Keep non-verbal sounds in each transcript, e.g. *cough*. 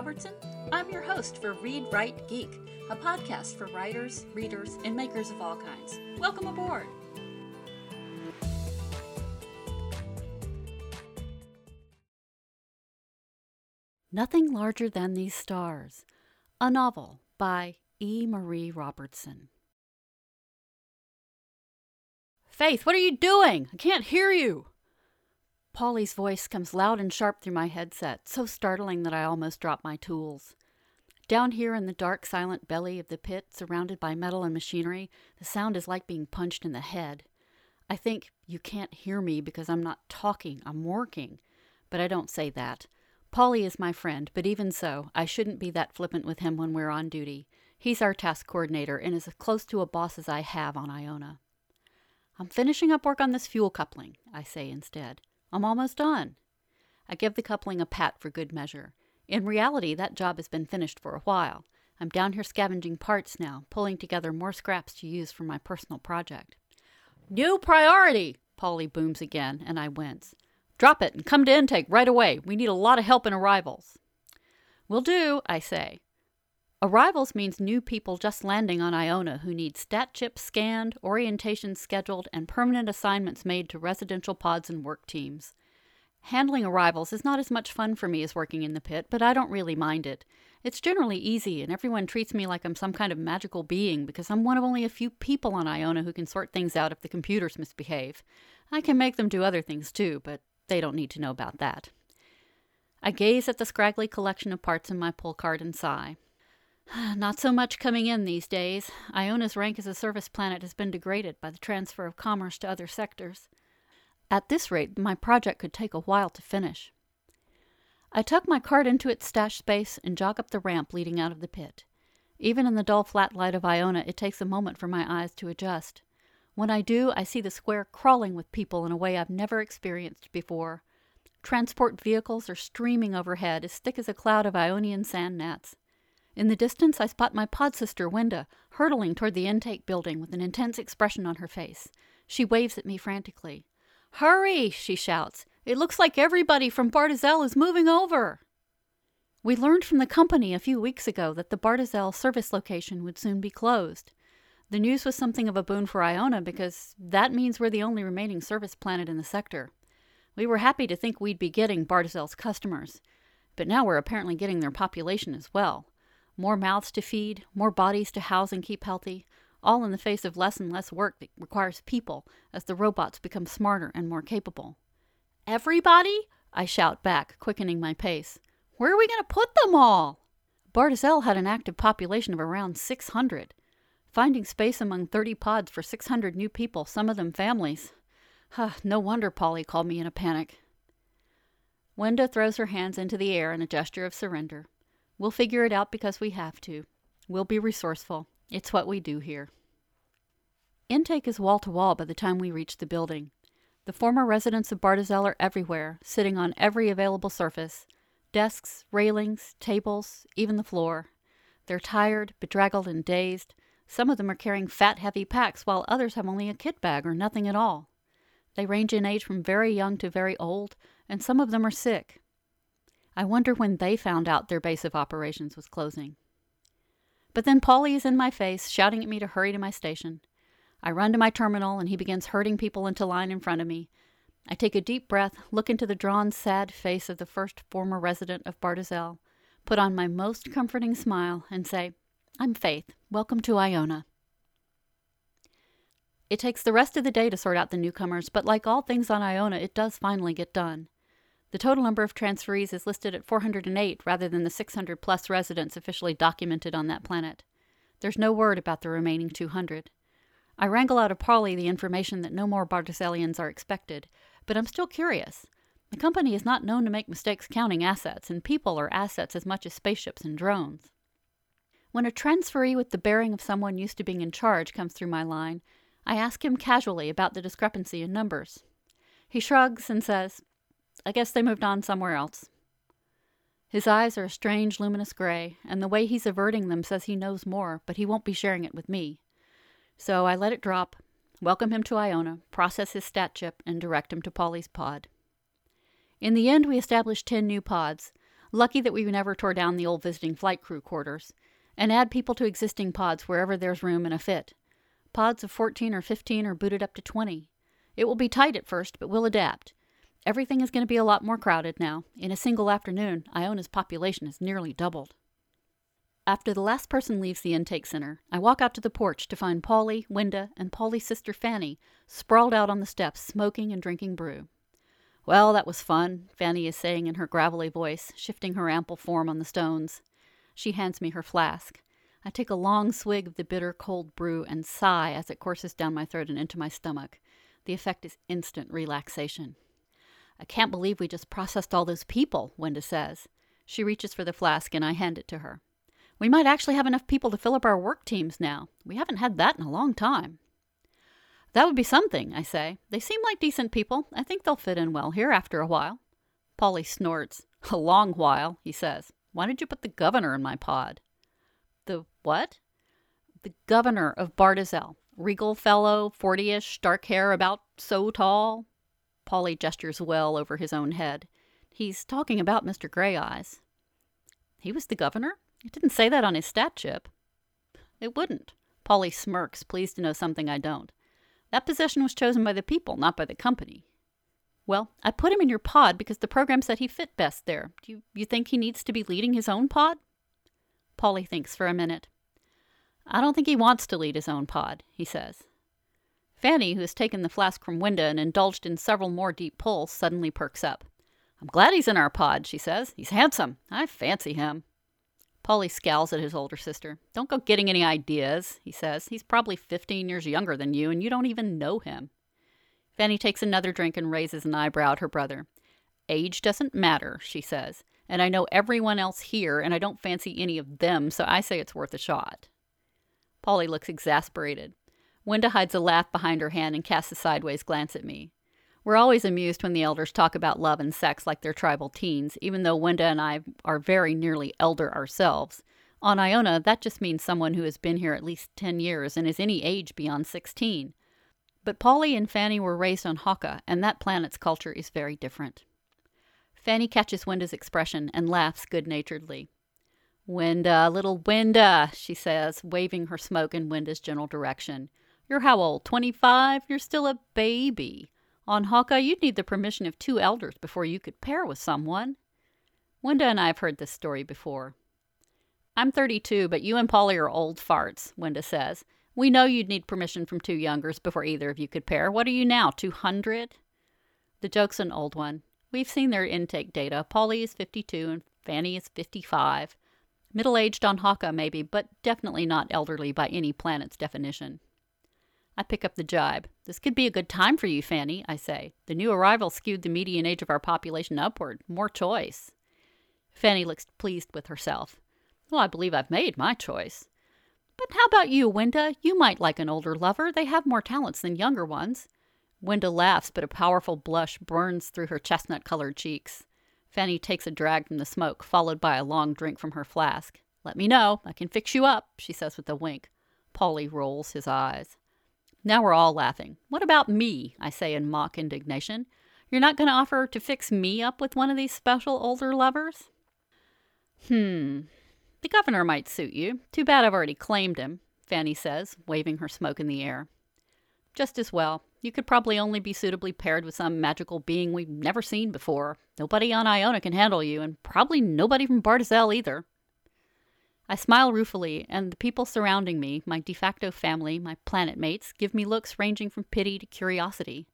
Robertson. I'm your host for Read, Write, Geek, a podcast for writers, readers, and makers of all kinds. Welcome aboard. Nothing Larger Than These Stars, a novel by E. Marie Robertson. Faith, what are you doing? I can't hear you. Polly's voice comes loud and sharp through my headset, so startling that I almost drop my tools. Down here in the dark, silent belly of the pit, surrounded by metal and machinery, the sound is like being punched in the head. I think you can't hear me because I'm not talking, I'm working. But I don't say that. Polly is my friend, but even so, I shouldn't be that flippant with him when we're on duty. He's our task coordinator and is as close to a boss as I have on Iona. I'm finishing up work on this fuel coupling, I say instead. I'm almost done. I give the coupling a pat for good measure. In reality, that job has been finished for a while. I'm down here scavenging parts now, pulling together more scraps to use for my personal project. New priority! Polly booms again, and I wince. Drop it and come to intake right away. We need a lot of help in arrivals. Will do, I say. Arrivals means new people just landing on Iona who need stat chips scanned, orientations scheduled, and permanent assignments made to residential pods and work teams. Handling arrivals is not as much fun for me as working in the pit, but I don't really mind it. It's generally easy, and everyone treats me like I'm some kind of magical being because I'm one of only a few people on Iona who can sort things out if the computers misbehave. I can make them do other things too, but they don't need to know about that. I gaze at the scraggly collection of parts in my pull cart and sigh. *sighs* Not so much coming in these days. Iona's rank as a service planet has been degraded by the transfer of commerce to other sectors. At this rate, my project could take a while to finish. I tuck my cart into its stash space and jog up the ramp leading out of the pit. Even in the dull flat light of Iona, it takes a moment for my eyes to adjust. When I do, I see the square crawling with people in a way I've never experienced before. Transport vehicles are streaming overhead, as thick as a cloud of Ionian sand gnats. In the distance, I spot my pod sister, Wenda, hurtling toward the intake building with an intense expression on her face. She waves at me frantically. Hurry, she shouts. It looks like everybody from Bartizel is moving over. We learned from the company a few weeks ago that the Bartizel service location would soon be closed. The news was something of a boon for Iona because that means we're the only remaining service planet in the sector. We were happy to think we'd be getting Bartizel's customers, but now we're apparently getting their population as well. More mouths to feed, more bodies to house and keep healthy, all in the face of less and less work that requires people as the robots become smarter and more capable. Everybody? I shout back, quickening my pace. Where are we going to put them all? Bartizel had an active population of around 600. Finding space among 30 pods for 600 new people, some of them families. Huh, no wonder Polly called me in a panic. Wenda throws her hands into the air in a gesture of surrender. We'll figure it out because we have to. We'll be resourceful. It's what we do here. Intake is wall to wall by the time we reach the building. The former residents of Bartizel are everywhere, sitting on every available surface desks, railings, tables, even the floor. They're tired, bedraggled, and dazed, some of them are carrying fat, heavy packs, while others have only a kit bag or nothing at all. They range in age from very young to very old, and some of them are sick. I wonder when they found out their base of operations was closing. But then Polly is in my face, shouting at me to hurry to my station. I run to my terminal, and he begins herding people into line in front of me. I take a deep breath, look into the drawn, sad face of the first former resident of Bartizel, put on my most comforting smile, and say, I'm Faith. Welcome to Iona. It takes the rest of the day to sort out the newcomers, but like all things on Iona, it does finally get done. The total number of transferees is listed at 408 rather than the 600 plus residents officially documented on that planet. There's no word about the remaining 200. I wrangle out of Polly the information that no more Bartizelians are expected, but I'm still curious. The company is not known to make mistakes counting assets, and people are assets as much as spaceships and drones. When a transferee with the bearing of someone used to being in charge comes through my line, I ask him casually about the discrepancy in numbers. He shrugs and says, I guess they moved on somewhere else. His eyes are a strange luminous gray, and the way he's averting them says he knows more, but he won't be sharing it with me. So I let it drop, welcome him to Iona, process his stat chip, and direct him to Polly's pod. In the end, we established ten new pods, Lucky that we never tore down the old visiting flight crew quarters. And add people to existing pods wherever there's room and a fit. Pods of 14 or 15 are booted up to 20. It will be tight at first, but we'll adapt. Everything is going to be a lot more crowded now. In a single afternoon, Iona's population has nearly doubled. After the last person leaves the intake center, I walk out to the porch to find Polly, Wenda, and Polly's sister Fanny sprawled out on the steps, smoking and drinking brew. Well, that was fun, Fanny is saying in her gravelly voice, shifting her ample form on the stones. She hands me her flask. I take a long swig of the bitter cold brew and sigh as it courses down my throat and into my stomach. The effect is instant relaxation. I can't believe we just processed all those people, Wenda says. She reaches for the flask and I hand it to her. We might actually have enough people to fill up our work teams now. We haven't had that in a long time. That would be something, I say. They seem like decent people. I think they'll fit in well here after a while. Polly snorts. A long while, he says. Why did you put the governor in my pod? The what? The governor of Bartizel. Regal fellow, forty ish, dark hair, about so tall. Polly gestures well over his own head. He's talking about Mr. Gray Eyes. He was the governor? It didn't say that on his stat chip. It wouldn't. Polly smirks, pleased to know something I don't. That position was chosen by the people, not by the company. Well, I put him in your pod because the program said he fit best there. Do you, you think he needs to be leading his own pod? Polly thinks for a minute. I don't think he wants to lead his own pod, he says. Fanny, who has taken the flask from Wenda and indulged in several more deep pulls, suddenly perks up. I'm glad he's in our pod, she says. He's handsome. I fancy him. Polly scowls at his older sister. Don't go getting any ideas, he says. He's probably 15 years younger than you, and you don't even know him. Fanny takes another drink and raises an eyebrow at her brother. Age doesn't matter, she says. And I know everyone else here, and I don't fancy any of them, so I say it's worth a shot. Polly looks exasperated. Wenda hides a laugh behind her hand and casts a sideways glance at me. We're always amused when the elders talk about love and sex like they're tribal teens, even though Wenda and I are very nearly elder ourselves. On Iona, that just means someone who has been here at least 10 years and is any age beyond 16. But Polly and Fanny were raised on Haka, and that planet's culture is very different. Fanny catches Wenda's expression and laughs good naturedly. Wenda, little Wenda, she says, waving her smoke in Wenda's general direction. You're how old? Twenty five? You're still a baby. On Hawkeye, you'd need the permission of two elders before you could pair with someone. Wenda and I have heard this story before. I'm 32, but you and Polly are old farts, Wenda says. We know you'd need permission from two youngers before either of you could pair. What are you now, 200? The joke's an old one. We've seen their intake data. Polly is 52 and Fanny is 55. Middle aged on Hawkeye, maybe, but definitely not elderly by any planet's definition. I pick up the jibe. This could be a good time for you, Fanny, I say. The new arrival skewed the median age of our population upward. More choice. Fanny looks pleased with herself. Well, I believe I've made my choice. But how about you, Wenda? You might like an older lover. They have more talents than younger ones. Wenda laughs, but a powerful blush burns through her chestnut colored cheeks. Fanny takes a drag from the smoke, followed by a long drink from her flask. Let me know. I can fix you up, she says with a wink. Polly rolls his eyes. Now we're all laughing. What about me? I say in mock indignation. You're not going to offer to fix me up with one of these special older lovers? Hmm. The governor might suit you. Too bad I've already claimed him, Fanny says, waving her smoke in the air. Just as well. You could probably only be suitably paired with some magical being we've never seen before. Nobody on Iona can handle you, and probably nobody from Bartizel either. I smile ruefully, and the people surrounding me, my de facto family, my planet mates, give me looks ranging from pity to curiosity.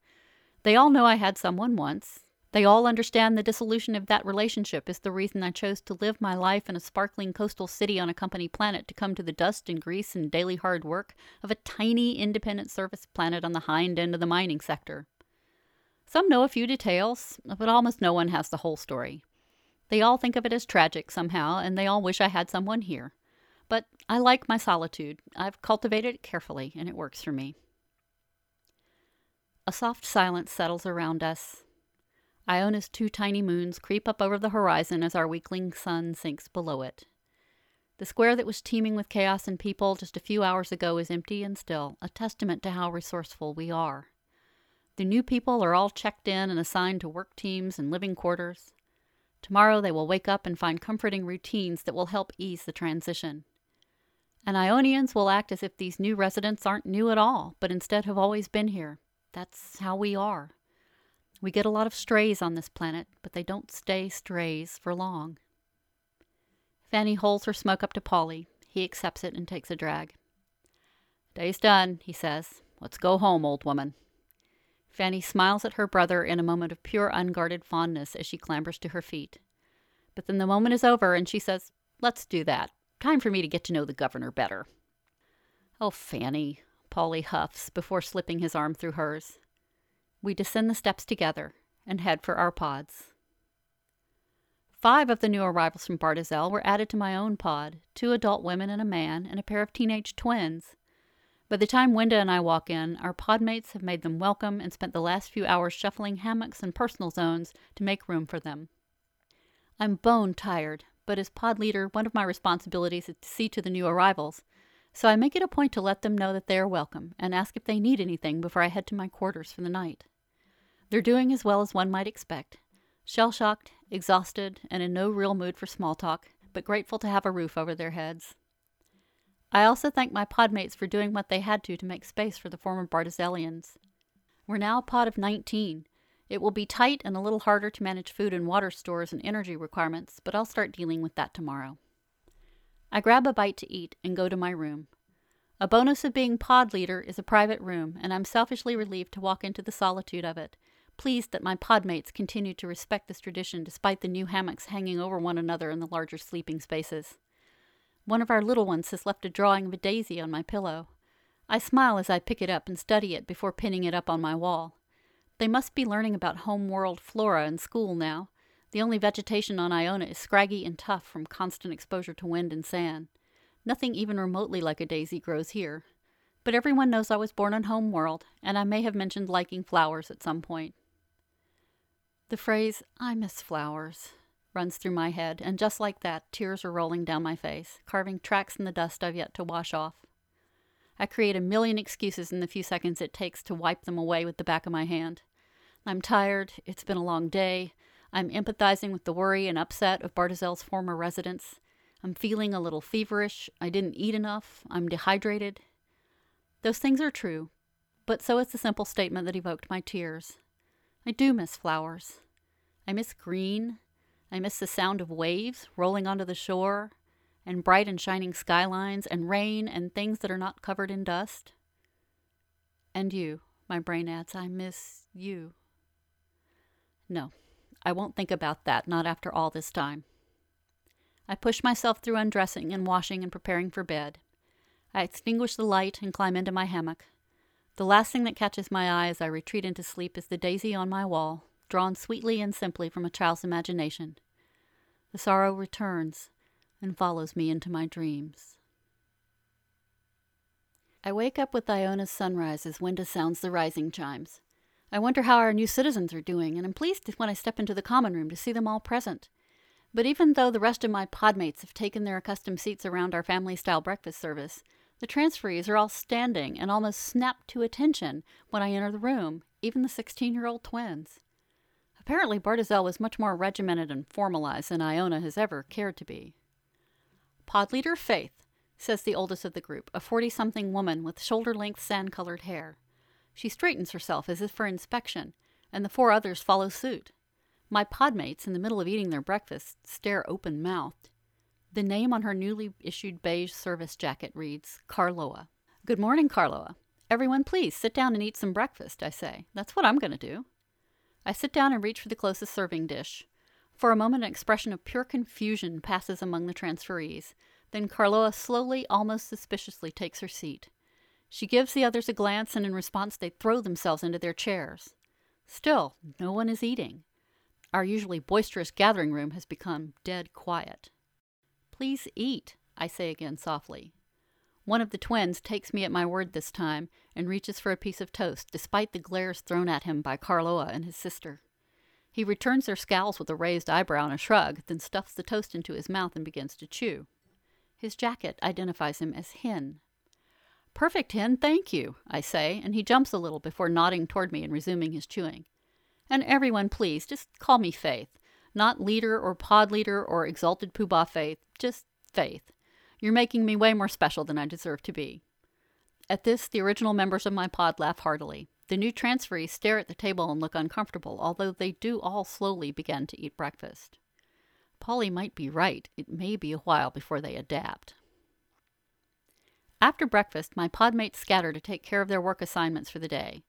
They all know I had someone once. They all understand the dissolution of that relationship is the reason I chose to live my life in a sparkling coastal city on a company planet to come to the dust and grease and daily hard work of a tiny independent service planet on the hind end of the mining sector. Some know a few details, but almost no one has the whole story. They all think of it as tragic somehow, and they all wish I had someone here. But I like my solitude. I've cultivated it carefully, and it works for me. A soft silence settles around us. Iona's two tiny moons creep up over the horizon as our weakling sun sinks below it. The square that was teeming with chaos and people just a few hours ago is empty and still, a testament to how resourceful we are. The new people are all checked in and assigned to work teams and living quarters. Tomorrow they will wake up and find comforting routines that will help ease the transition. And Ionians will act as if these new residents aren't new at all, but instead have always been here. That's how we are. We get a lot of strays on this planet, but they don't stay strays for long. Fanny holds her smoke up to Polly. He accepts it and takes a drag. Day's done, he says. Let's go home, old woman. Fanny smiles at her brother in a moment of pure unguarded fondness as she clambers to her feet. But then the moment is over and she says, Let's do that. Time for me to get to know the governor better. Oh, Fanny, Polly huffs before slipping his arm through hers. We descend the steps together and head for our pods. Five of the new arrivals from Bartizel were added to my own pod two adult women and a man, and a pair of teenage twins. By the time Wenda and I walk in, our podmates have made them welcome and spent the last few hours shuffling hammocks and personal zones to make room for them. I'm bone tired, but as pod leader, one of my responsibilities is to see to the new arrivals, so I make it a point to let them know that they are welcome and ask if they need anything before I head to my quarters for the night. They're doing as well as one might expect shell shocked, exhausted, and in no real mood for small talk, but grateful to have a roof over their heads. I also thank my podmates for doing what they had to to make space for the former Bartizelians. We're now a pod of 19. It will be tight and a little harder to manage food and water stores and energy requirements, but I'll start dealing with that tomorrow. I grab a bite to eat and go to my room. A bonus of being pod leader is a private room, and I'm selfishly relieved to walk into the solitude of it, pleased that my podmates continue to respect this tradition despite the new hammocks hanging over one another in the larger sleeping spaces. One of our little ones has left a drawing of a daisy on my pillow. I smile as I pick it up and study it before pinning it up on my wall. They must be learning about home world flora in school now. The only vegetation on Iona is scraggy and tough from constant exposure to wind and sand. Nothing even remotely like a daisy grows here. But everyone knows I was born on home world, and I may have mentioned liking flowers at some point. The phrase, I miss flowers, runs through my head, and just like that, tears are rolling down my face, carving tracks in the dust I've yet to wash off. I create a million excuses in the few seconds it takes to wipe them away with the back of my hand. I'm tired, it's been a long day, I'm empathizing with the worry and upset of Bartizel's former residents. I'm feeling a little feverish, I didn't eat enough, I'm dehydrated. Those things are true, but so is the simple statement that evoked my tears. I do miss flowers. I miss green, I miss the sound of waves rolling onto the shore, and bright and shining skylines, and rain, and things that are not covered in dust. And you, my brain adds, I miss you. No, I won't think about that, not after all this time. I push myself through undressing and washing and preparing for bed. I extinguish the light and climb into my hammock. The last thing that catches my eye as I retreat into sleep is the daisy on my wall, drawn sweetly and simply from a child's imagination. The sorrow returns and follows me into my dreams. I wake up with Iona's sunrise as Wenda sounds the rising chimes. I wonder how our new citizens are doing, and am pleased when I step into the common room to see them all present. But even though the rest of my podmates have taken their accustomed seats around our family style breakfast service, the transferees are all standing and almost snap to attention when I enter the room, even the 16 year old twins. Apparently, Bartizel was much more regimented and formalized than Iona has ever cared to be. Pod leader Faith, says the oldest of the group, a forty something woman with shoulder length sand colored hair. She straightens herself as if for inspection, and the four others follow suit. My podmates, in the middle of eating their breakfast, stare open mouthed. The name on her newly issued beige service jacket reads Carloa. Good morning, Carloa. Everyone, please sit down and eat some breakfast, I say. That's what I'm going to do. I sit down and reach for the closest serving dish. For a moment, an expression of pure confusion passes among the transferees. Then Carloa slowly, almost suspiciously, takes her seat. She gives the others a glance, and in response, they throw themselves into their chairs. Still, no one is eating. Our usually boisterous gathering room has become dead quiet. Please eat, I say again softly. One of the twins takes me at my word this time and reaches for a piece of toast, despite the glares thrown at him by Carloa and his sister. He returns their scowls with a raised eyebrow and a shrug, then stuffs the toast into his mouth and begins to chew. His jacket identifies him as Hen. Perfect, Hen, thank you, I say, and he jumps a little before nodding toward me and resuming his chewing. And everyone, please, just call me Faith. Not leader or pod leader or exalted poobah faith, just faith. You're making me way more special than I deserve to be. At this, the original members of my pod laugh heartily. The new transferees stare at the table and look uncomfortable, although they do all slowly begin to eat breakfast. Polly might be right. It may be a while before they adapt. After breakfast, my podmates scatter to take care of their work assignments for the day.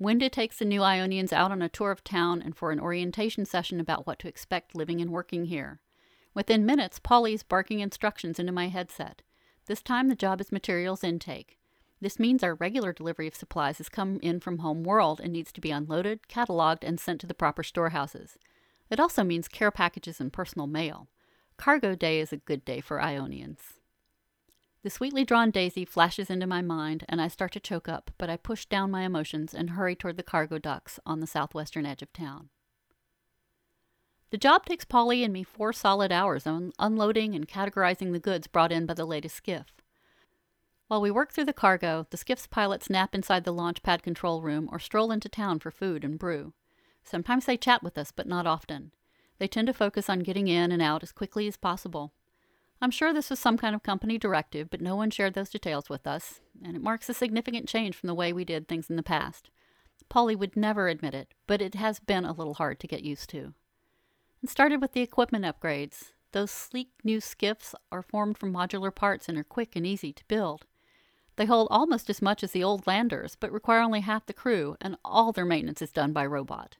Wenda takes the new Ionians out on a tour of town and for an orientation session about what to expect living and working here. Within minutes, Polly's barking instructions into my headset. This time the job is materials intake. This means our regular delivery of supplies has come in from home world and needs to be unloaded, cataloged, and sent to the proper storehouses. It also means care packages and personal mail. Cargo day is a good day for Ionians. The sweetly drawn daisy flashes into my mind, and I start to choke up, but I push down my emotions and hurry toward the cargo docks on the southwestern edge of town. The job takes Polly and me four solid hours on unloading and categorizing the goods brought in by the latest skiff. While we work through the cargo, the skiff's pilots nap inside the launch pad control room or stroll into town for food and brew. Sometimes they chat with us, but not often. They tend to focus on getting in and out as quickly as possible. I'm sure this was some kind of company directive, but no one shared those details with us, and it marks a significant change from the way we did things in the past. Polly would never admit it, but it has been a little hard to get used to. It started with the equipment upgrades. Those sleek new skiffs are formed from modular parts and are quick and easy to build. They hold almost as much as the old landers, but require only half the crew, and all their maintenance is done by robot.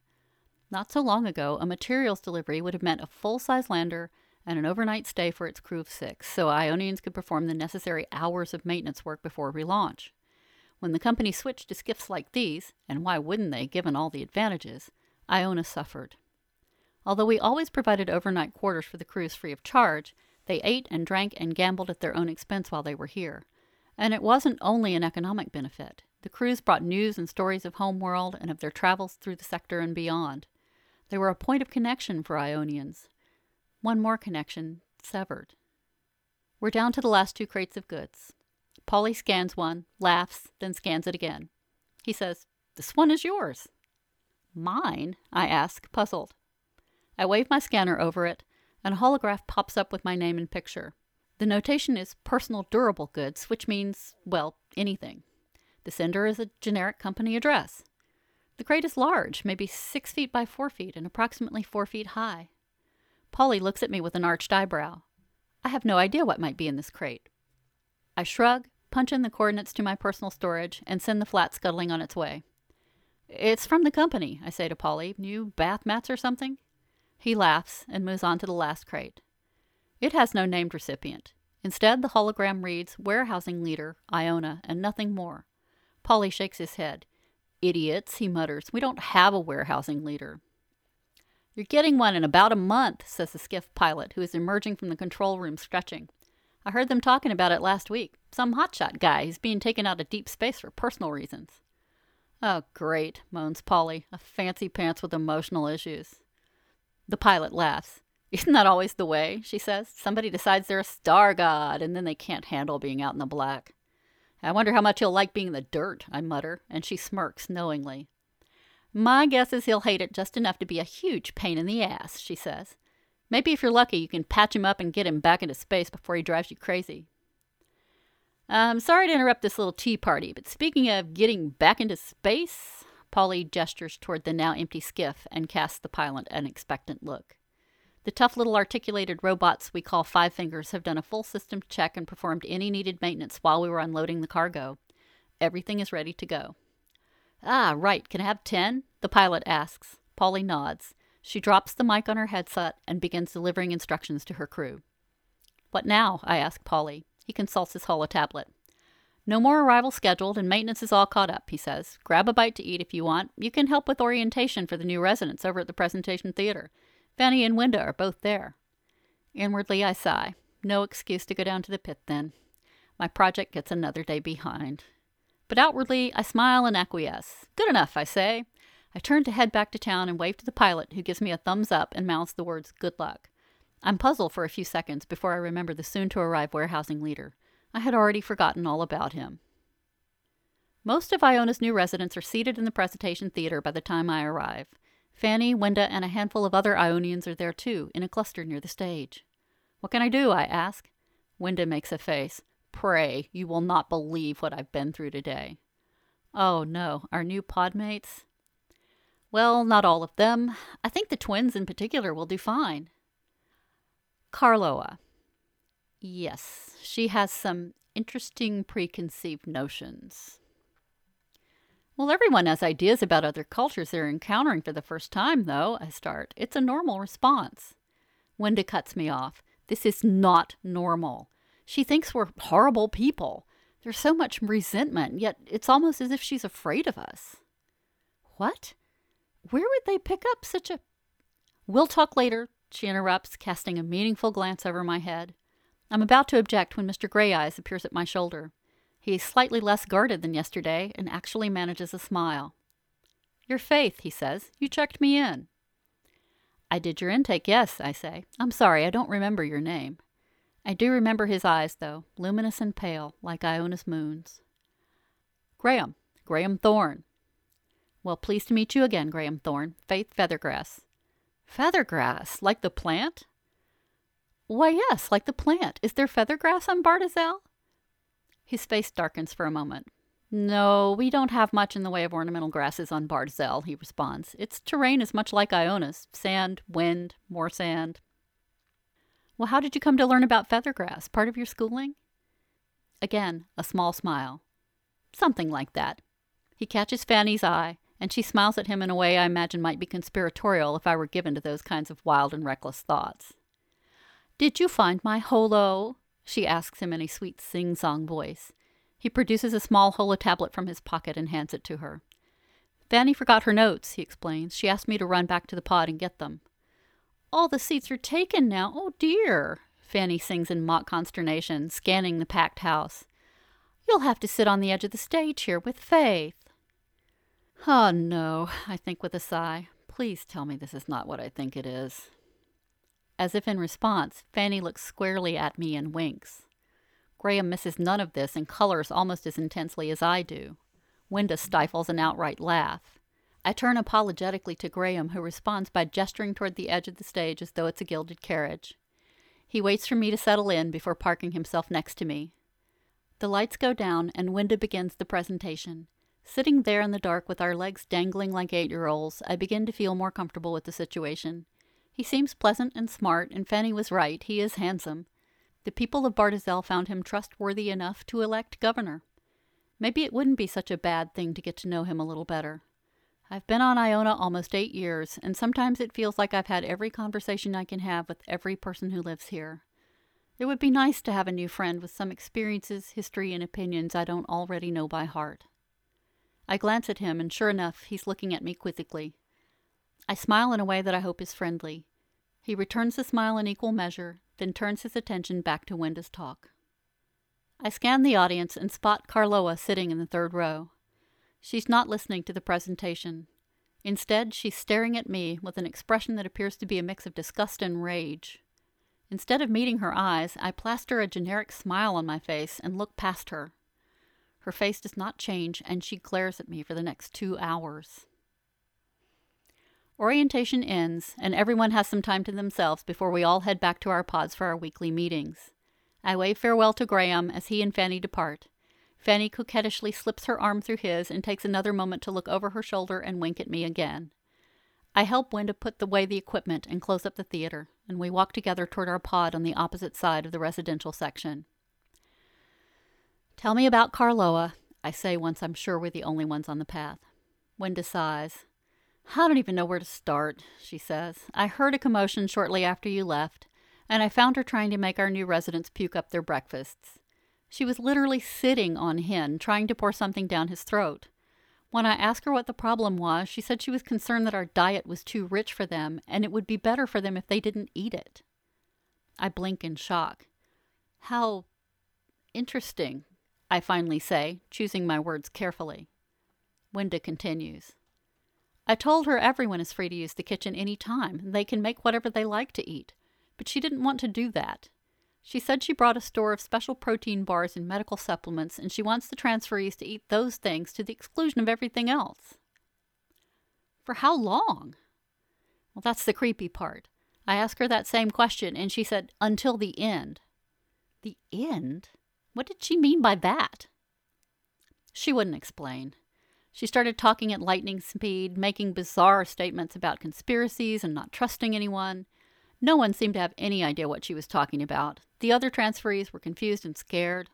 Not so long ago, a materials delivery would have meant a full size lander and an overnight stay for its crew of six, so Ionians could perform the necessary hours of maintenance work before relaunch. When the company switched to skiffs like these, and why wouldn't they, given all the advantages, Iona suffered. Although we always provided overnight quarters for the crews free of charge, they ate and drank and gambled at their own expense while they were here. And it wasn't only an economic benefit. The crews brought news and stories of homeworld and of their travels through the sector and beyond. They were a point of connection for Ionians. One more connection severed. We're down to the last two crates of goods. Polly scans one, laughs, then scans it again. He says, This one is yours. Mine? I ask, puzzled. I wave my scanner over it, and a holograph pops up with my name and picture. The notation is personal durable goods, which means, well, anything. The sender is a generic company address. The crate is large, maybe six feet by four feet, and approximately four feet high. Polly looks at me with an arched eyebrow. I have no idea what might be in this crate. I shrug, punch in the coordinates to my personal storage, and send the flat scuttling on its way. It's from the company, I say to Polly. New bath mats or something? He laughs and moves on to the last crate. It has no named recipient. Instead, the hologram reads Warehousing Leader, Iona, and nothing more. Polly shakes his head. Idiots, he mutters. We don't have a warehousing leader. You're getting one in about a month, says the skiff pilot, who is emerging from the control room stretching. I heard them talking about it last week. Some hotshot guy who's being taken out of deep space for personal reasons. Oh, great, moans Polly, a fancy pants with emotional issues. The pilot laughs. Isn't that always the way? she says. Somebody decides they're a star god, and then they can't handle being out in the black. I wonder how much he'll like being in the dirt, I mutter, and she smirks knowingly. My guess is he'll hate it just enough to be a huge pain in the ass, she says. Maybe if you're lucky, you can patch him up and get him back into space before he drives you crazy. I'm sorry to interrupt this little tea party, but speaking of getting back into space, Polly gestures toward the now empty skiff and casts the pilot an expectant look. The tough little articulated robots we call Five Fingers have done a full system check and performed any needed maintenance while we were unloading the cargo. Everything is ready to go. Ah, right. Can I have ten? The pilot asks. Polly nods. She drops the mic on her headset and begins delivering instructions to her crew. What now? I ask Polly. He consults his holo tablet. No more arrival scheduled, and maintenance is all caught up, he says. Grab a bite to eat if you want. You can help with orientation for the new residents over at the presentation theater. Fanny and Wenda are both there. Inwardly, I sigh. No excuse to go down to the pit, then. My project gets another day behind. But outwardly, I smile and acquiesce. Good enough, I say. I turn to head back to town and wave to the pilot, who gives me a thumbs up and mouths the words, Good luck. I'm puzzled for a few seconds before I remember the soon to arrive warehousing leader. I had already forgotten all about him. Most of Iona's new residents are seated in the presentation theater by the time I arrive. Fanny, Wenda, and a handful of other Ionians are there too, in a cluster near the stage. What can I do? I ask. Wenda makes a face. Pray, you will not believe what I've been through today. Oh no, our new podmates? Well, not all of them. I think the twins in particular will do fine. Carloa. Yes, she has some interesting preconceived notions. Well, everyone has ideas about other cultures they're encountering for the first time, though, I start. It's a normal response. Wenda cuts me off. This is not normal. She thinks we're horrible people. There's so much resentment, yet it's almost as if she's afraid of us. What? Where would they pick up such a. We'll talk later, she interrupts, casting a meaningful glance over my head. I'm about to object when Mr. Grey Eyes appears at my shoulder. He is slightly less guarded than yesterday and actually manages a smile. Your faith, he says. You checked me in. I did your intake, yes, I say. I'm sorry, I don't remember your name. I do remember his eyes, though, luminous and pale, like Iona's moons. Graham, Graham Thorne. Well, pleased to meet you again, Graham Thorne. Faith Feathergrass. Feathergrass, like the plant? Why, yes, like the plant. Is there feathergrass on Bartizel? His face darkens for a moment. No, we don't have much in the way of ornamental grasses on Bartizel, he responds. Its terrain is much like Iona's sand, wind, more sand. Well, how did you come to learn about feathergrass? Part of your schooling? Again, a small smile. Something like that. He catches Fanny's eye, and she smiles at him in a way I imagine might be conspiratorial if I were given to those kinds of wild and reckless thoughts. Did you find my holo? she asks him in a sweet sing song voice. He produces a small holo tablet from his pocket and hands it to her. Fanny forgot her notes, he explains. She asked me to run back to the pod and get them. All the seats are taken now. Oh dear, Fanny sings in mock consternation, scanning the packed house. You'll have to sit on the edge of the stage here with Faith. Oh no, I think with a sigh. Please tell me this is not what I think it is. As if in response, Fanny looks squarely at me and winks. Graham misses none of this and colors almost as intensely as I do. Wenda stifles an outright laugh. I turn apologetically to Graham, who responds by gesturing toward the edge of the stage as though it's a gilded carriage. He waits for me to settle in before parking himself next to me. The lights go down, and Wenda begins the presentation. Sitting there in the dark with our legs dangling like eight year olds, I begin to feel more comfortable with the situation. He seems pleasant and smart, and Fanny was right. He is handsome. The people of Bartizel found him trustworthy enough to elect governor. Maybe it wouldn't be such a bad thing to get to know him a little better. I've been on Iona almost eight years, and sometimes it feels like I've had every conversation I can have with every person who lives here. It would be nice to have a new friend with some experiences, history, and opinions I don't already know by heart. I glance at him, and sure enough, he's looking at me quizzically. I smile in a way that I hope is friendly. He returns the smile in equal measure, then turns his attention back to Wenda's talk. I scan the audience and spot Carloa sitting in the third row. She's not listening to the presentation. Instead, she's staring at me with an expression that appears to be a mix of disgust and rage. Instead of meeting her eyes, I plaster a generic smile on my face and look past her. Her face does not change, and she glares at me for the next two hours. Orientation ends, and everyone has some time to themselves before we all head back to our pods for our weekly meetings. I wave farewell to Graham as he and Fanny depart. Fanny coquettishly slips her arm through his and takes another moment to look over her shoulder and wink at me again. I help Wenda put away the equipment and close up the theater, and we walk together toward our pod on the opposite side of the residential section. Tell me about Carloa, I say once I'm sure we're the only ones on the path. Wenda sighs. I don't even know where to start, she says. I heard a commotion shortly after you left, and I found her trying to make our new residents puke up their breakfasts. She was literally sitting on Hen, trying to pour something down his throat. When I asked her what the problem was, she said she was concerned that our diet was too rich for them, and it would be better for them if they didn't eat it. I blink in shock. How interesting, I finally say, choosing my words carefully. Wenda continues. I told her everyone is free to use the kitchen any time. They can make whatever they like to eat. But she didn't want to do that. She said she brought a store of special protein bars and medical supplements, and she wants the transferees to eat those things to the exclusion of everything else. For how long? Well, that's the creepy part. I asked her that same question, and she said, until the end. The end? What did she mean by that? She wouldn't explain. She started talking at lightning speed, making bizarre statements about conspiracies and not trusting anyone. No one seemed to have any idea what she was talking about. The other transferees were confused and scared.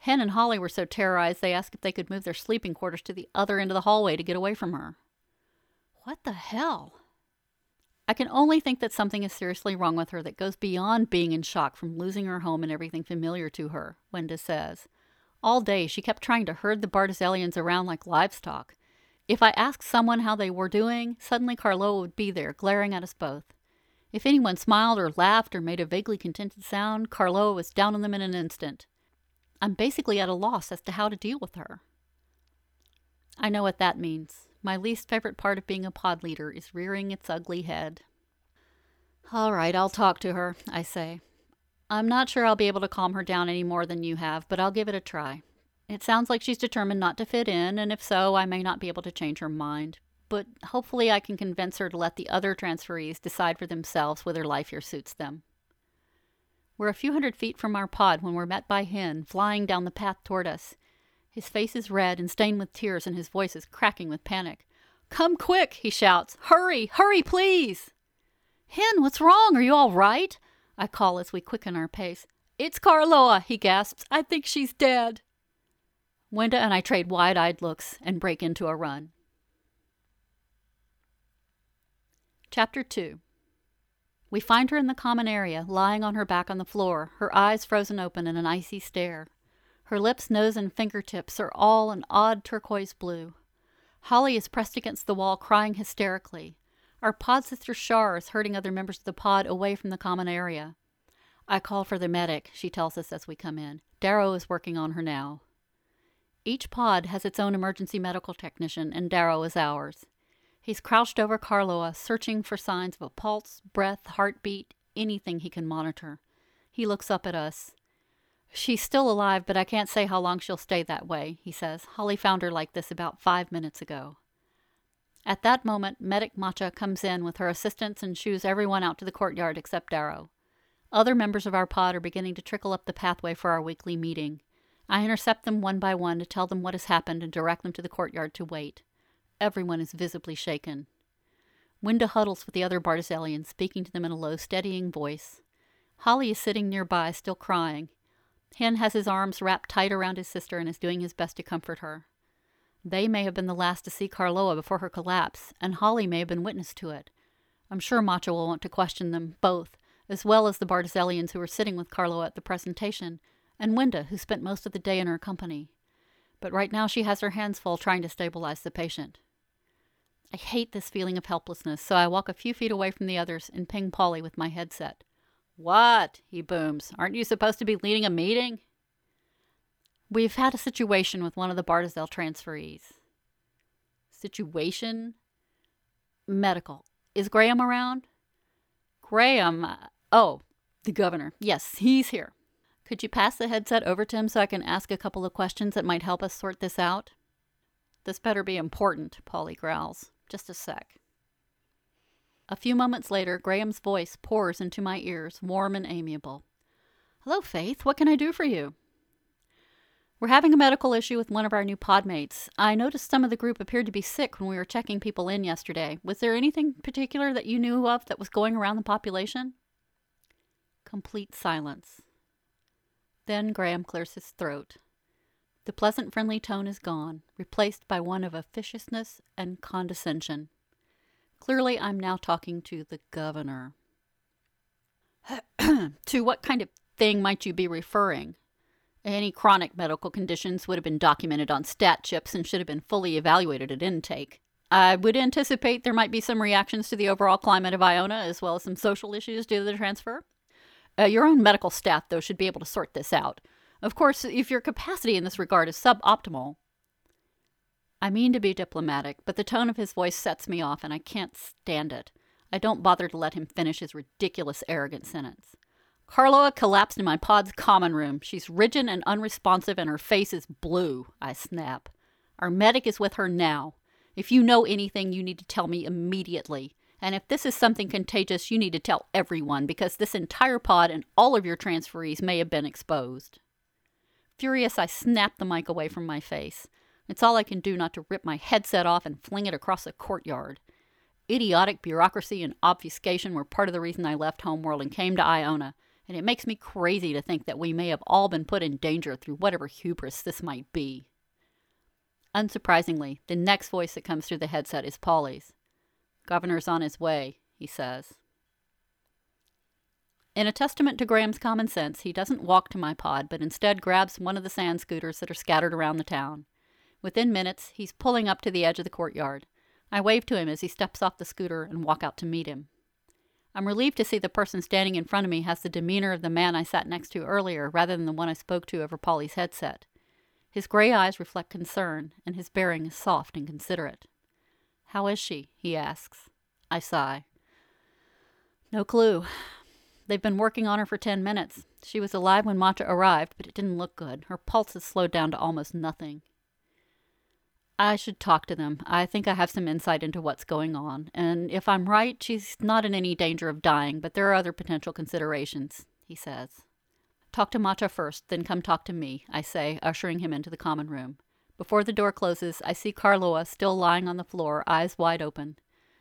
Hen and Holly were so terrorized they asked if they could move their sleeping quarters to the other end of the hallway to get away from her. What the hell? I can only think that something is seriously wrong with her that goes beyond being in shock from losing her home and everything familiar to her, Wenda says. All day she kept trying to herd the Bartizelians around like livestock. If I asked someone how they were doing, suddenly Carloa would be there, glaring at us both. If anyone smiled or laughed or made a vaguely contented sound, Carloa was down on them in an instant. I'm basically at a loss as to how to deal with her. I know what that means. My least favorite part of being a pod leader is rearing its ugly head. All right, I'll talk to her, I say. I'm not sure I'll be able to calm her down any more than you have, but I'll give it a try. It sounds like she's determined not to fit in, and if so, I may not be able to change her mind. But hopefully, I can convince her to let the other transferees decide for themselves whether life here suits them. We're a few hundred feet from our pod when we're met by Hen, flying down the path toward us. His face is red and stained with tears, and his voice is cracking with panic. Come quick, he shouts. Hurry, hurry, please! Hen, what's wrong? Are you all right? I call as we quicken our pace. It's Carloa, he gasps. I think she's dead. Wenda and I trade wide eyed looks and break into a run. Chapter 2 We find her in the common area, lying on her back on the floor, her eyes frozen open in an icy stare. Her lips, nose, and fingertips are all an odd turquoise blue. Holly is pressed against the wall, crying hysterically. Our pod sister Shar is herding other members of the pod away from the common area. I call for the medic, she tells us as we come in. Darrow is working on her now. Each pod has its own emergency medical technician, and Darrow is ours. He's crouched over Carloa, searching for signs of a pulse, breath, heartbeat, anything he can monitor. He looks up at us. She's still alive, but I can't say how long she'll stay that way, he says. Holly found her like this about five minutes ago. At that moment, Medic Macha comes in with her assistants and shoos everyone out to the courtyard except Darrow. Other members of our pod are beginning to trickle up the pathway for our weekly meeting. I intercept them one by one to tell them what has happened and direct them to the courtyard to wait. Everyone is visibly shaken. Wenda huddles with the other Bartizelians, speaking to them in a low, steadying voice. Holly is sitting nearby, still crying. Hen has his arms wrapped tight around his sister and is doing his best to comfort her. They may have been the last to see Carloa before her collapse, and Holly may have been witness to it. I'm sure Macha will want to question them both, as well as the Bartizelians who were sitting with Carloa at the presentation, and Wenda, who spent most of the day in her company. But right now she has her hands full trying to stabilize the patient. I hate this feeling of helplessness, so I walk a few feet away from the others and ping Polly with my headset. What? he booms. Aren't you supposed to be leading a meeting? We've had a situation with one of the Bartizel transferees. Situation? Medical. Is Graham around? Graham. Uh, oh, the governor. Yes, he's here. Could you pass the headset over to him so I can ask a couple of questions that might help us sort this out? This better be important, Polly growls. Just a sec. A few moments later, Graham's voice pours into my ears, warm and amiable. Hello, Faith. What can I do for you? We're having a medical issue with one of our new podmates. I noticed some of the group appeared to be sick when we were checking people in yesterday. Was there anything particular that you knew of that was going around the population? Complete silence. Then Graham clears his throat. The pleasant, friendly tone is gone, replaced by one of officiousness and condescension. Clearly, I'm now talking to the governor. *clears throat* to what kind of thing might you be referring? Any chronic medical conditions would have been documented on stat chips and should have been fully evaluated at intake. I would anticipate there might be some reactions to the overall climate of Iona, as well as some social issues due to the transfer. Uh, your own medical staff, though, should be able to sort this out. Of course, if your capacity in this regard is suboptimal. I mean to be diplomatic, but the tone of his voice sets me off, and I can't stand it. I don't bother to let him finish his ridiculous, arrogant sentence. Carloa collapsed in my pod's common room. She's rigid and unresponsive, and her face is blue. I snap. Our medic is with her now. If you know anything, you need to tell me immediately. And if this is something contagious, you need to tell everyone because this entire pod and all of your transferees may have been exposed. Furious, I snap the mic away from my face. It's all I can do not to rip my headset off and fling it across the courtyard. Idiotic bureaucracy and obfuscation were part of the reason I left Homeworld and came to Iona, and it makes me crazy to think that we may have all been put in danger through whatever hubris this might be. Unsurprisingly, the next voice that comes through the headset is Polly's. Governor's on his way, he says. In a testament to Graham's common sense, he doesn't walk to my pod, but instead grabs one of the sand scooters that are scattered around the town. Within minutes, he's pulling up to the edge of the courtyard. I wave to him as he steps off the scooter and walk out to meet him. I'm relieved to see the person standing in front of me has the demeanor of the man I sat next to earlier rather than the one I spoke to over Polly's headset. His gray eyes reflect concern, and his bearing is soft and considerate. How is she? he asks. I sigh. No clue. They've been working on her for ten minutes. She was alive when Matcha arrived, but it didn't look good. Her pulse has slowed down to almost nothing. I should talk to them. I think I have some insight into what's going on. And if I'm right, she's not in any danger of dying, but there are other potential considerations, he says. Talk to Matcha first, then come talk to me, I say, ushering him into the common room. Before the door closes, I see Carloa still lying on the floor, eyes wide open.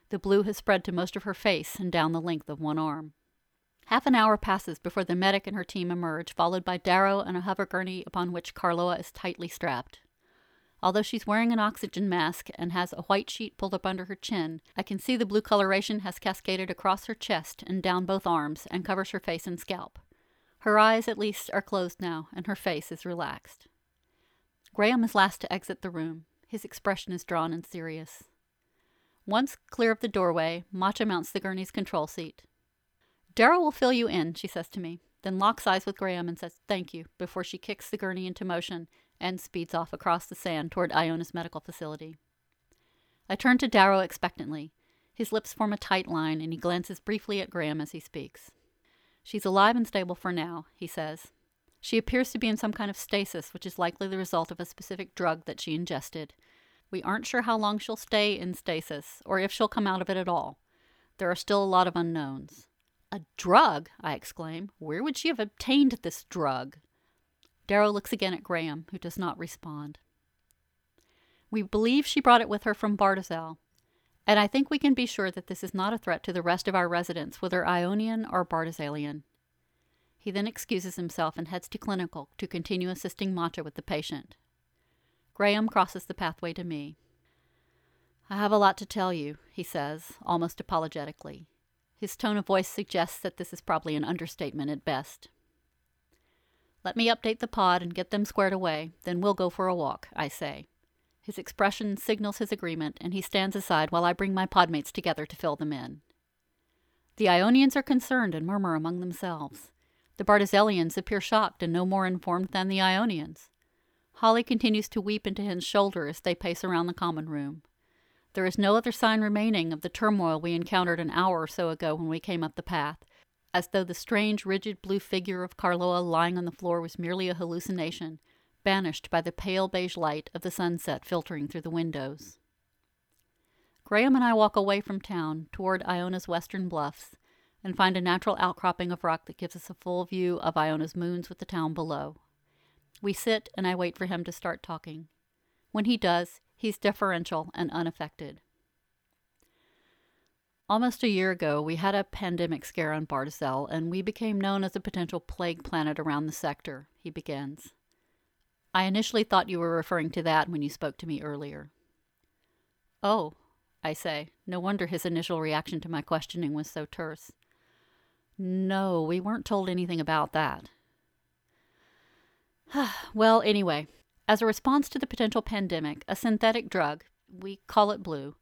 The blue has spread to most of her face and down the length of one arm. Half an hour passes before the medic and her team emerge, followed by Darrow and a hover gurney upon which Carloa is tightly strapped. Although she's wearing an oxygen mask and has a white sheet pulled up under her chin, I can see the blue coloration has cascaded across her chest and down both arms and covers her face and scalp. Her eyes, at least, are closed now, and her face is relaxed. Graham is last to exit the room. His expression is drawn and serious. Once clear of the doorway, Macha mounts the gurney's control seat. Darrow will fill you in, she says to me, then locks eyes with Graham and says thank you before she kicks the gurney into motion and speeds off across the sand toward Iona's medical facility. I turn to Darrow expectantly. His lips form a tight line, and he glances briefly at Graham as he speaks. She's alive and stable for now, he says. She appears to be in some kind of stasis, which is likely the result of a specific drug that she ingested. We aren't sure how long she'll stay in stasis, or if she'll come out of it at all. There are still a lot of unknowns. A drug? I exclaim. Where would she have obtained this drug? Darrow looks again at Graham, who does not respond. We believe she brought it with her from Bartizel, and I think we can be sure that this is not a threat to the rest of our residents, whether Ionian or Bartizelian. He then excuses himself and heads to clinical to continue assisting Matcha with the patient. Graham crosses the pathway to me. I have a lot to tell you, he says, almost apologetically. His tone of voice suggests that this is probably an understatement at best. Let me update the pod and get them squared away, then we'll go for a walk, I say. His expression signals his agreement, and he stands aside while I bring my podmates together to fill them in. The Ionians are concerned and murmur among themselves. The Bartizelians appear shocked and no more informed than the Ionians. Holly continues to weep into his shoulder as they pace around the common room. There is no other sign remaining of the turmoil we encountered an hour or so ago when we came up the path, as though the strange, rigid blue figure of Carloa lying on the floor was merely a hallucination, banished by the pale beige light of the sunset filtering through the windows. Graham and I walk away from town toward Iona's western bluffs and find a natural outcropping of rock that gives us a full view of Iona's moons with the town below. We sit and I wait for him to start talking. When he does, he's deferential and unaffected. Almost a year ago, we had a pandemic scare on Bartizel, and we became known as a potential plague planet around the sector, he begins. I initially thought you were referring to that when you spoke to me earlier. Oh, I say. No wonder his initial reaction to my questioning was so terse. No, we weren't told anything about that. *sighs* well, anyway, as a response to the potential pandemic, a synthetic drug, we call it blue,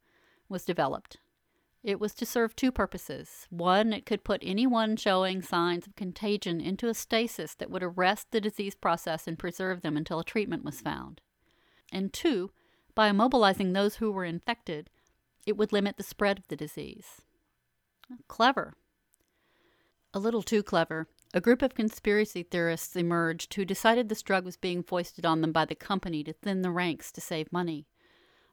was developed. It was to serve two purposes. One, it could put anyone showing signs of contagion into a stasis that would arrest the disease process and preserve them until a treatment was found. And two, by immobilizing those who were infected, it would limit the spread of the disease. Clever. A little too clever. A group of conspiracy theorists emerged who decided this drug was being foisted on them by the company to thin the ranks to save money.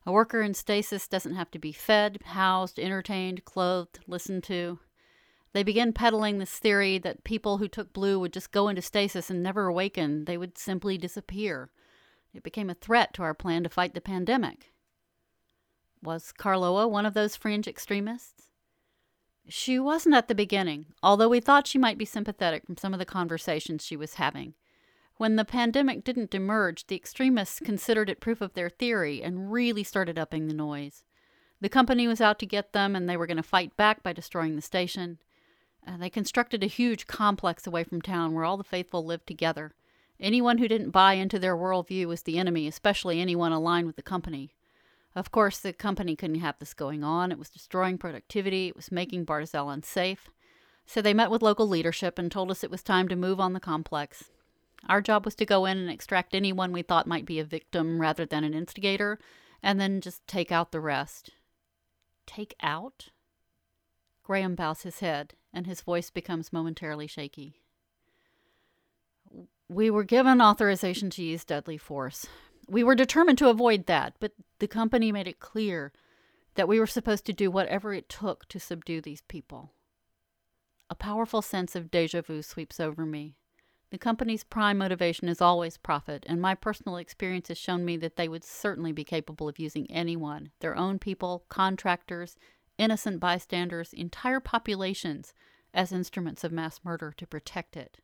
A worker in stasis doesn't have to be fed, housed, entertained, clothed, listened to. They began peddling this theory that people who took blue would just go into stasis and never awaken, they would simply disappear. It became a threat to our plan to fight the pandemic. Was Carloa one of those fringe extremists? She wasn't at the beginning, although we thought she might be sympathetic from some of the conversations she was having. When the pandemic didn't emerge, the extremists considered it proof of their theory and really started upping the noise. The company was out to get them, and they were going to fight back by destroying the station. Uh, they constructed a huge complex away from town where all the faithful lived together. Anyone who didn't buy into their worldview was the enemy, especially anyone aligned with the company. Of course, the company couldn't have this going on. It was destroying productivity, it was making Bartizel unsafe. So they met with local leadership and told us it was time to move on the complex. Our job was to go in and extract anyone we thought might be a victim rather than an instigator, and then just take out the rest. Take out? Graham bows his head, and his voice becomes momentarily shaky. We were given authorization to use deadly force. We were determined to avoid that, but the company made it clear that we were supposed to do whatever it took to subdue these people. A powerful sense of deja vu sweeps over me. The company's prime motivation is always profit, and my personal experience has shown me that they would certainly be capable of using anyone, their own people, contractors, innocent bystanders, entire populations, as instruments of mass murder to protect it.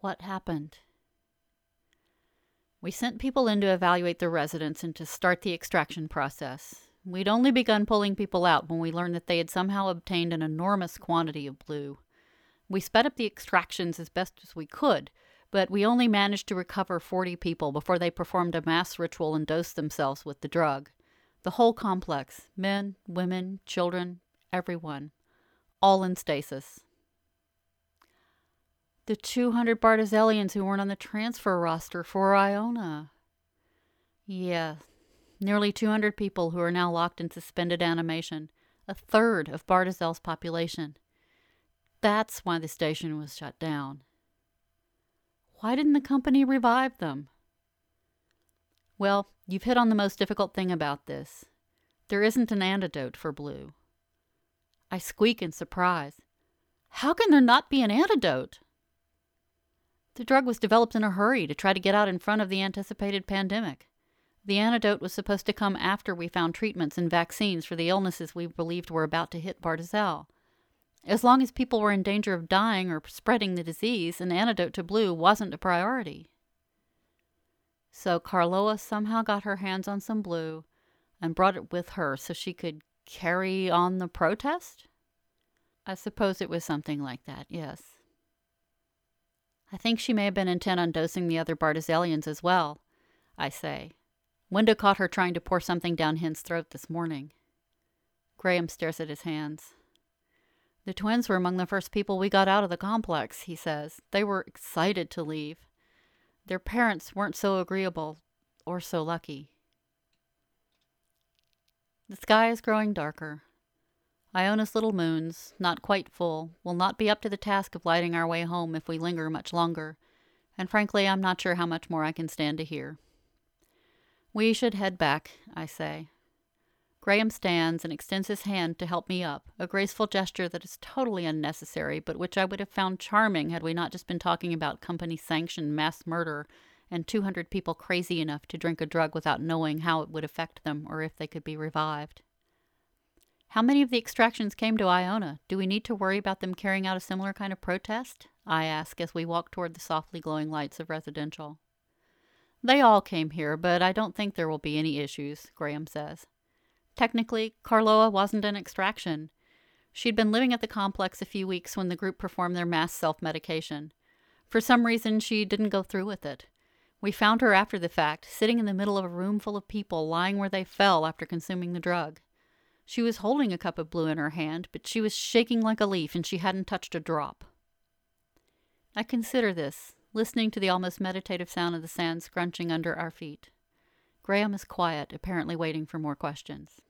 What happened? We sent people in to evaluate the residents and to start the extraction process. We'd only begun pulling people out when we learned that they had somehow obtained an enormous quantity of blue. We sped up the extractions as best as we could, but we only managed to recover 40 people before they performed a mass ritual and dosed themselves with the drug. The whole complex men, women, children, everyone all in stasis. The 200 Bartizelians who weren't on the transfer roster for Iona. Yeah, nearly 200 people who are now locked in suspended animation, a third of Bartizel's population. That's why the station was shut down. Why didn't the company revive them? Well, you've hit on the most difficult thing about this. There isn't an antidote for blue. I squeak in surprise. How can there not be an antidote? The drug was developed in a hurry to try to get out in front of the anticipated pandemic. The antidote was supposed to come after we found treatments and vaccines for the illnesses we believed were about to hit Bartizel. As long as people were in danger of dying or spreading the disease, an antidote to blue wasn't a priority. So Carloa somehow got her hands on some blue and brought it with her so she could carry on the protest? I suppose it was something like that, yes. I think she may have been intent on dosing the other Bartizelians as well, I say. Wenda caught her trying to pour something down Hen's throat this morning. Graham stares at his hands. The twins were among the first people we got out of the complex, he says. They were excited to leave. Their parents weren't so agreeable or so lucky. The sky is growing darker. Iona's little moons, not quite full, will not be up to the task of lighting our way home if we linger much longer, and frankly, I'm not sure how much more I can stand to hear. We should head back, I say. Graham stands and extends his hand to help me up, a graceful gesture that is totally unnecessary, but which I would have found charming had we not just been talking about company sanctioned mass murder and 200 people crazy enough to drink a drug without knowing how it would affect them or if they could be revived. How many of the extractions came to Iona? Do we need to worry about them carrying out a similar kind of protest? I ask as we walk toward the softly glowing lights of residential. They all came here, but I don't think there will be any issues, Graham says. Technically, Carloa wasn't an extraction. She'd been living at the complex a few weeks when the group performed their mass self medication. For some reason, she didn't go through with it. We found her after the fact, sitting in the middle of a room full of people lying where they fell after consuming the drug. She was holding a cup of blue in her hand, but she was shaking like a leaf and she hadn't touched a drop. I consider this, listening to the almost meditative sound of the sand scrunching under our feet. Graham is quiet, apparently waiting for more questions.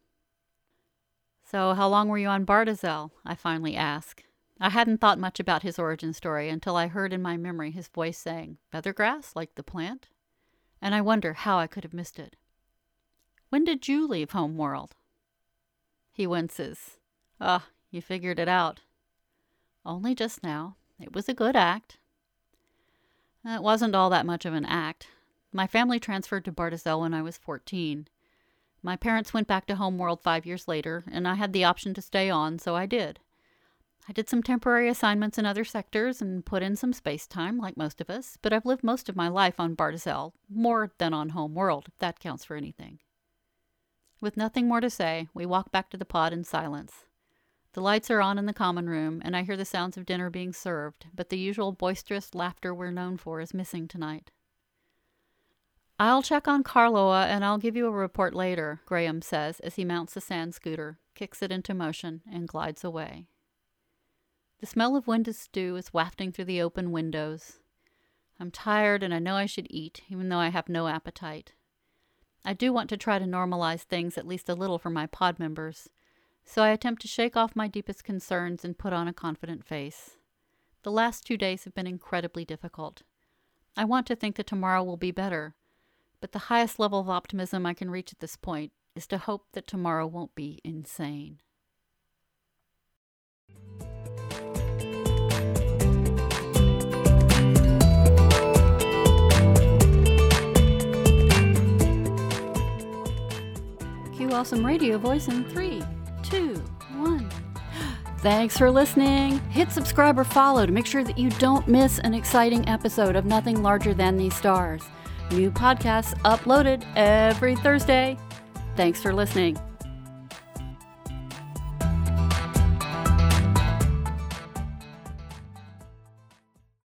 So, how long were you on Bartizel? I finally ask. I hadn't thought much about his origin story until I heard in my memory his voice saying, Feathergrass, like the plant? And I wonder how I could have missed it. When did you leave Homeworld? He winces. Ah, you figured it out. Only just now. It was a good act. It wasn't all that much of an act. My family transferred to Bartizel when I was 14. My parents went back to Homeworld five years later, and I had the option to stay on, so I did. I did some temporary assignments in other sectors and put in some space time, like most of us, but I've lived most of my life on Bartizel, more than on Homeworld, if that counts for anything. With nothing more to say, we walk back to the pod in silence. The lights are on in the common room, and I hear the sounds of dinner being served, but the usual boisterous laughter we're known for is missing tonight. I'll check on Carloa and I'll give you a report later, Graham says as he mounts the sand scooter, kicks it into motion, and glides away. The smell of winded stew is wafting through the open windows. I'm tired and I know I should eat, even though I have no appetite. I do want to try to normalize things at least a little for my pod members, so I attempt to shake off my deepest concerns and put on a confident face. The last two days have been incredibly difficult. I want to think that tomorrow will be better but the highest level of optimism I can reach at this point is to hope that tomorrow won't be insane. Q Awesome Radio voice in three, two, one. *gasps* Thanks for listening. Hit subscribe or follow to make sure that you don't miss an exciting episode of Nothing Larger Than These Stars. New podcasts uploaded every Thursday. Thanks for listening.